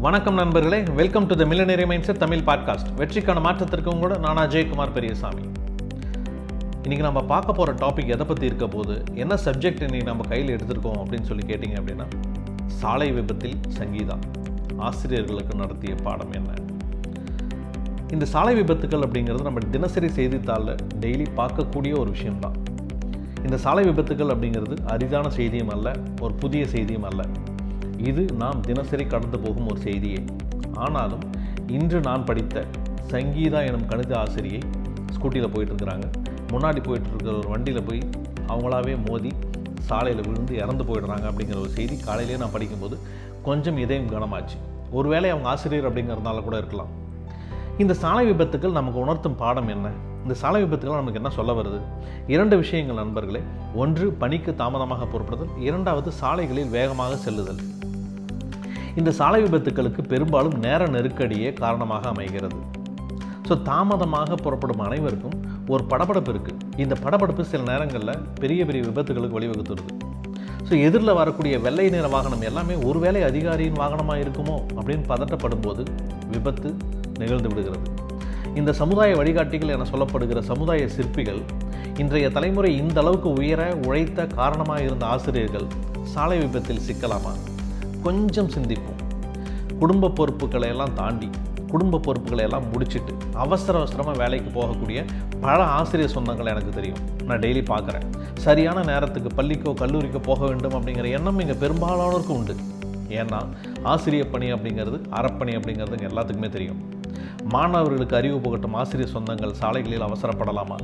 வணக்கம் நண்பர்களே. Welcome to the millionaire mindset Tamil podcast வெற்றிக்கான மாற்றத்திற்கு கூட நான் அஜய்குமார் பெரியசாமி. இன்றைக்கி நம்ம பார்க்க போகிற டாபிக் எதை பற்றி இருக்க போது என்ன சப்ஜெக்ட் இன்றைக்கி நம்ம கையில் எடுத்திருக்கோம் அப்படின்னு சொல்லி கேட்டிங்க அப்படின்னா சாலை விபத்தில் சங்கீதா. ஆசிரியர்களுக்கு நடத்திய பாடம் என்ன? இந்த சாலை விபத்துக்கள் அப்படிங்கிறது நம்ம தினசரி செய்தித்தாளில் டெய்லி பார்க்கக்கூடிய ஒரு விஷயம்தான். இந்த சாலை விபத்துக்கள் அப்படிங்கிறது அரிதான செய்தியும் அல்ல ஒரு புதிய செய்தியும் அல்ல. இது நாம் தினசரி கடந்து போகும் ஒரு செய்தியே. ஆனாலும் இன்று நான் படித்த சங்கீதா எனும் கணித ஆசிரியை ஸ்கூட்டியில் போயிட்டுருக்குறாங்க. முன்னாடி போயிட்டுருக்கிற ஒரு வண்டியில் போய் அவங்களாவே மோதி சாலையில் விழுந்து இறந்து போயிடுறாங்க அப்படிங்கிற ஒரு செய்தி காலையிலேயே நான் படிக்கும்போது கொஞ்சம் இதயம் கனமாச்சு. ஒருவேளை அவங்க ஆசிரியர் அப்படிங்கிறதுனால கூட இருக்கலாம். இந்த சாலை விபத்துக்கள் நமக்கு உணர்த்தும் பாடம் என்ன? இந்த சாலை விபத்துக்கள் நமக்கு என்ன சொல்ல வருது? இரண்டு விஷயங்கள் நண்பர்களே. ஒன்று பணிக்கு தாமதமாக பொறுப்படுதல். இரண்டாவது சாலைகளில் வேகமாக செல்லுதல். இந்த சாலை விபத்துக்களுக்கு பெரும்பாலும் நேர நெருக்கடியே காரணமாக அமைகிறது. ஸோ தாமதமாக புறப்படும் அனைவருக்கும் ஒரு படபடப்பு இருக்குது இந்த படபடப்பு சில நேரங்களில் பெரிய பெரிய விபத்துகளுக்கு வழிவகுத்துருது. ஸோ எதிரில் வரக்கூடிய வெள்ளை நிற வாகனம் எல்லாமே ஒருவேளை அதிகாரியின் வாகனமாக இருக்குமோ அப்படின்னு பதட்டப்படும் போது விபத்து நிகழ்ந்து விடுகிறது. இந்த சமுதாய வழிகாட்டிகள் என சொல்லப்படுகிற சமுதாய சிற்பிகள் இன்றைய தலைமுறை இந்த அளவுக்கு உயர உழைத்த காரணமாக இருந்த ஆசிரியர்கள் சாலை விபத்தில் சிக்கலாமா? கொஞ்சம் சிந்திப்போம். குடும்ப பொறுப்புகளை எல்லாம் தாண்டி குடும்ப பொறுப்புகளை எல்லாம் முடிச்சுட்டு அவசர அவசரமாக வேலைக்கு போகக்கூடிய பல ஆசிரியர் சொந்தங்கள் எனக்கு தெரியும். நான் டெய்லி பார்க்குறேன். சரியான நேரத்துக்கு பள்ளிக்கோ கல்லூரிக்கோ போக வேண்டும் அப்படிங்கிற எண்ணம் இங்கே பெரும்பாலானோருக்கு உண்டு. ஏன்னா ஆசிரியர் பணி அப்படிங்கிறது அறப்பணி அப்படிங்கிறது எல்லாத்துக்குமே தெரியும். மாணவர்களுக்கு அறிவு புகட்டும் ஆசிரியர் சொந்தங்கள் சாலைகளில் அவசரப்படலாமா?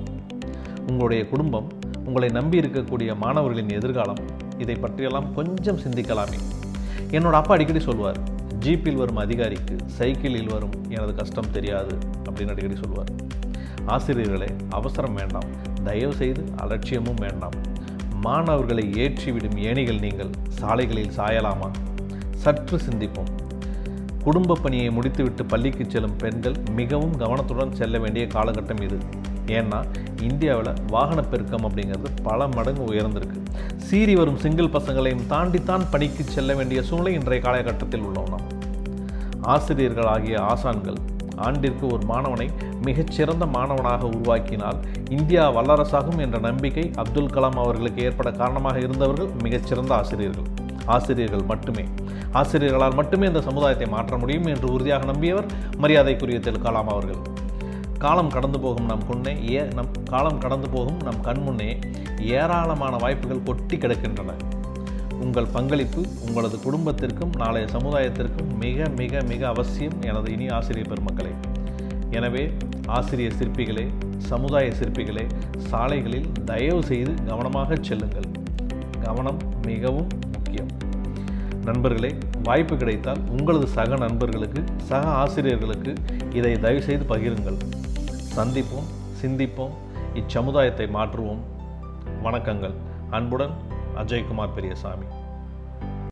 உங்களுடைய குடும்பம் உங்களை நம்பி இருக்கக்கூடிய மாணவர்களின் எதிர்காலம் இதை பற்றியெல்லாம் கொஞ்சம் சிந்திக்கலாமே. என்னோட அப்பா அடிக்கடி சொல்வார் ஜீப்பில் வரும் அதிகாரிக்கு சைக்கிளில் வரும் எனது கஷ்டம் தெரியாது அப்படின்னு அடிக்கடி சொல்வார் ஆசிரியர்களே அவசரம் வேண்டாம். தயவு செய்து அலட்சியமும் வேண்டாம். மாணவர்களை ஏற்றிவிடும் ஏணிகள் நீங்கள் சாலைகளில் சாயலாமா? சற்று சிந்திப்போம். குடும்ப பணியை முடித்துவிட்டு பள்ளிக்கு செல்லும் பெண்கள் மிகவும் கவனத்துடன் செல்ல வேண்டிய காலகட்டம் இது. ஏன்னா இந்தியாவில் வாகன பெருக்கம் அப்படிங்கிறது பல மடங்கு உயர்ந்திருக்கு. சீறி வரும் சிங்கிள் பசங்களையும் தாண்டித்தான் பணிக்கு செல்ல வேண்டிய சூழ்நிலை இன்றைய காலகட்டத்தில் உள்ளோம் நாம். ஆசிரியர்கள் ஆகிய ஆசான்கள் ஆண்டிற்கு ஒரு மாணவனை மிகச்சிறந்த மாணவனாக உருவாக்கினால் இந்தியா வல்லரசாகும் என்ற நம்பிக்கை அப்துல் கலாம் அவர்களுக்கு ஏற்பட காரணமாக இருந்தவர்கள் மிகச்சிறந்த ஆசிரியர்கள். ஆசிரியர்கள் மட்டுமே. ஆசிரியர்களால் மட்டுமே இந்த சமுதாயத்தை மாற்ற முடியும் என்று உறுதியாக நம்பியவர் மரியாதைக்குரிய திரு கலாம் அவர்கள். காலம் கடந்து போகும் நம் முன்னே ஏ நம் காலம் கடந்து போகும் நம் கண் முன்னே ஏராளமான வாய்ப்புகள் கொட்டி கிடக்கின்றன. உங்கள் பங்களிப்பு உங்களது குடும்பத்திற்கும் நாளைய சமுதாயத்திற்கும் மிக மிக மிக அவசியம் எனது இனி ஆசிரியர் பெருமக்களே. எனவே ஆசிரியர் சிற்பிகளே சமுதாய சிற்பிகளே சாலைகளில் தயவு செய்து கவனமாக செல்லுங்கள். கவனம் மிகவும் முக்கியம். நண்பர்களே வாய்ப்பு கிடைத்தால் உங்களது சக நண்பர்களுக்கு சக ஆசிரியர்களுக்கு இதை தயவுசெய்து பகிருங்கள். சந்திப்போம் சிந்திப்போம் இச்சமுதாயத்தை மாற்றுவோம். வணக்கங்கள். அன்புடன் அஜய்குமார் பெரியசாமி.